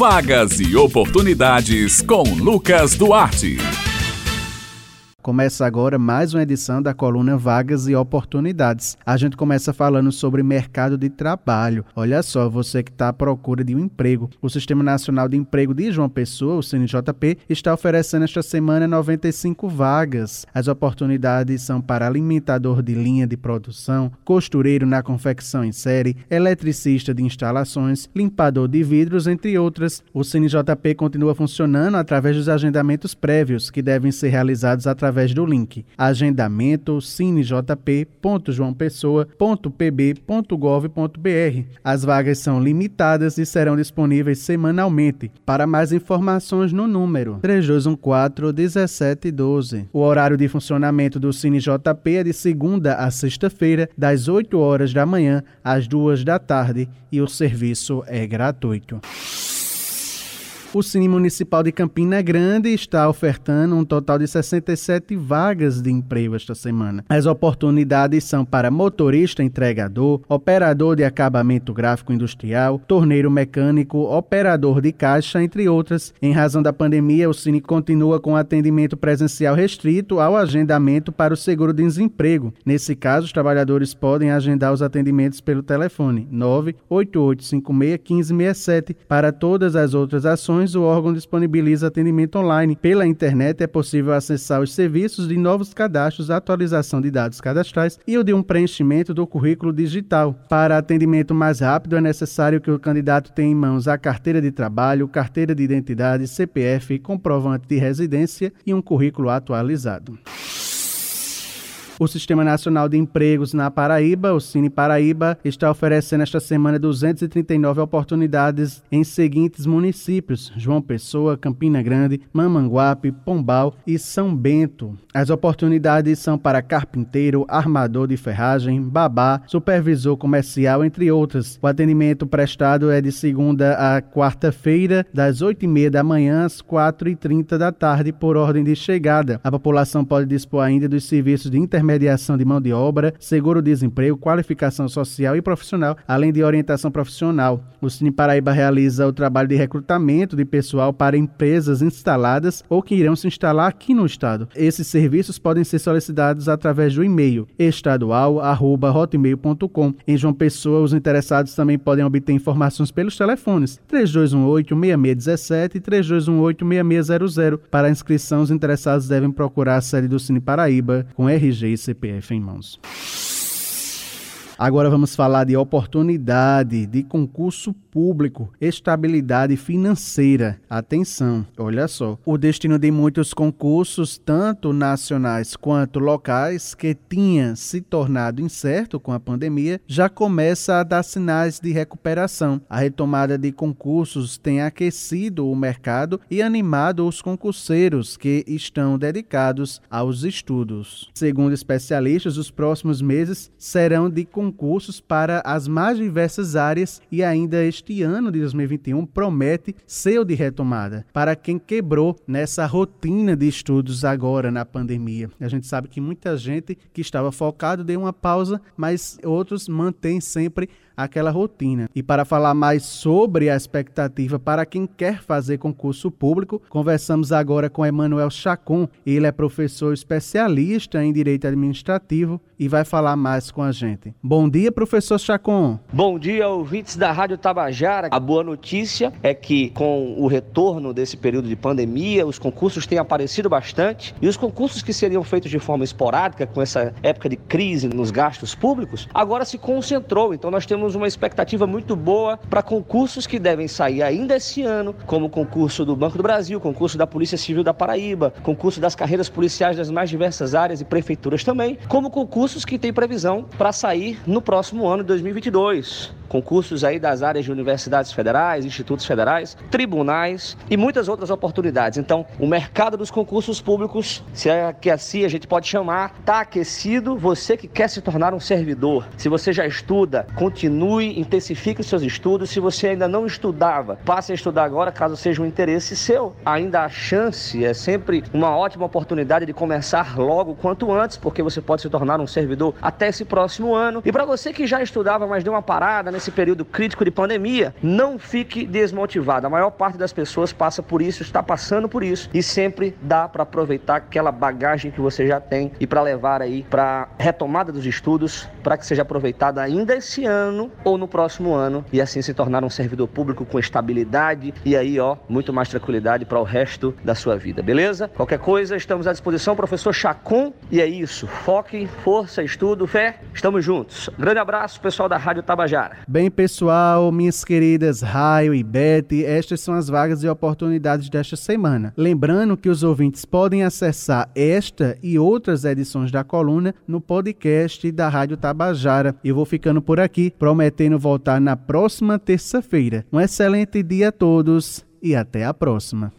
Vagas e oportunidades com Lucas Duarte. Começa agora mais uma edição da coluna Vagas e Oportunidades. A gente começa falando sobre mercado de trabalho. Olha só, você que está à procura de um emprego. O Sistema Nacional de Emprego de João Pessoa, o CNJP, está oferecendo esta semana 95 vagas. As oportunidades são para alimentador de linha de produção, costureiro na confecção em série, eletricista de instalações, limpador de vidros, entre outras. O CNJP continua funcionando através dos agendamentos prévios, que devem ser realizados através através do link agendamento cinejp.joaopessoa.pb.gov.br. As vagas são limitadas e serão disponíveis semanalmente. Para mais informações no número 3214 1712. O horário de funcionamento do CineJP é de segunda a sexta-feira, das 8 horas da manhã às 2 da tarde, e o serviço é gratuito. O Cine Municipal de Campina Grande está ofertando um total de 67 vagas de emprego esta semana. As oportunidades são para motorista entregador, operador de acabamento gráfico industrial, torneiro mecânico, operador de caixa, entre outras. Em razão da pandemia, o Cine continua com atendimento presencial restrito ao agendamento para o seguro-desemprego. Nesse caso, os trabalhadores podem agendar os atendimentos pelo telefone 988561567. Para todas as outras ações, o órgão disponibiliza atendimento online. Pela internet é possível acessar os serviços de novos cadastros, atualização de dados cadastrais e o de um preenchimento do currículo digital. Para atendimento mais rápido, é necessário que o candidato tenha em mãos a carteira de trabalho, carteira de identidade, CPF, comprovante de residência e um currículo atualizado. O Sistema Nacional de Empregos na Paraíba, o Cine Paraíba, está oferecendo esta semana 239 oportunidades em seguintes municípios: João Pessoa, Campina Grande, Mamanguape, Pombal e São Bento. As oportunidades são para carpinteiro, armador de ferragem, babá, supervisor comercial, entre outras. O atendimento prestado é de segunda a quarta-feira, das 8h30 da manhã às 4h30 da tarde, por ordem de chegada. A população pode dispor ainda dos serviços de intermediação intermediação de mão de obra, seguro-desemprego, qualificação social e profissional, além de orientação profissional. O Cine Paraíba realiza o trabalho de recrutamento de pessoal para empresas instaladas ou que irão se instalar aqui no estado. Esses serviços podem ser solicitados através do e-mail estadual@hotmail.com. Em João Pessoa, os interessados também podem obter informações pelos telefones 3218-6617 e 3218-6600. Para inscrição, os interessados devem procurar a sede do Cine Paraíba com RG CPF em mãos. Agora vamos falar de oportunidade de concurso público, estabilidade financeira. Atenção, olha só. O destino de muitos concursos, tanto nacionais quanto locais, que tinha se tornado incerto com a pandemia, já começa a dar sinais de recuperação. A retomada de concursos tem aquecido o mercado e animado os concurseiros que estão dedicados aos estudos. Segundo especialistas, os próximos meses serão de concursos para as mais diversas áreas e ainda este ano de 2021 promete ser o de retomada para quem quebrou nessa rotina de estudos agora na pandemia. A gente sabe que muita gente que estava focado deu uma pausa, mas outros mantêm sempre aquela rotina. E para falar mais sobre a expectativa para quem quer fazer concurso público, conversamos agora com Emanuel Chacon. Ele é professor especialista em direito administrativo e vai falar mais com a gente. Bom dia, professor Chacon. Bom dia, ouvintes da Rádio Tabajara. A boa notícia é que com o retorno desse período de pandemia, os concursos têm aparecido bastante e os concursos que seriam feitos de forma esporádica com essa época de crise nos gastos públicos, agora se concentrou. Então nós temos temos uma expectativa muito boa para concursos que devem sair ainda esse ano, como o concurso do Banco do Brasil, concurso da Polícia Civil da Paraíba, concurso das carreiras policiais das mais diversas áreas e prefeituras também, como concursos que têm previsão para sair no próximo ano de 2022 concursos aí das áreas de universidades federais, institutos federais, tribunais e muitas outras oportunidades. Então, o mercado dos concursos públicos, se é que assim a gente pode chamar, está aquecido. Você que quer se tornar um servidor, se você já estuda, continue, intensifique seus estudos. Se você ainda não estudava, passe a estudar agora, caso seja um interesse seu. Ainda a chance é sempre uma ótima oportunidade de começar logo quanto antes, porque você pode se tornar um servidor até esse próximo ano. E para você que já estudava, mas deu uma parada nesse período crítico de pandemia, não fique desmotivado. A maior parte das pessoas passa por isso, está passando por isso e sempre dá para aproveitar aquela bagagem que você já tem e para levar aí para retomada dos estudos, para que seja aproveitada ainda esse ano ou no próximo ano e assim se tornar um servidor público com estabilidade e aí, ó, muito mais tranquilidade para o resto da sua vida, beleza? Qualquer coisa, estamos à disposição, professor Chacon, e é isso. Foque, força, estudo, fé. Estamos juntos. Grande abraço, pessoal da Rádio Tabajara. Bem, pessoal, minhas queridas Raio e Beth, estas são as vagas e oportunidades desta semana. Lembrando que os ouvintes podem acessar esta e outras edições da coluna no podcast da Rádio Tabajara. Eu vou ficando por aqui, prometendo voltar na próxima terça-feira. Um excelente dia a todos e até a próxima.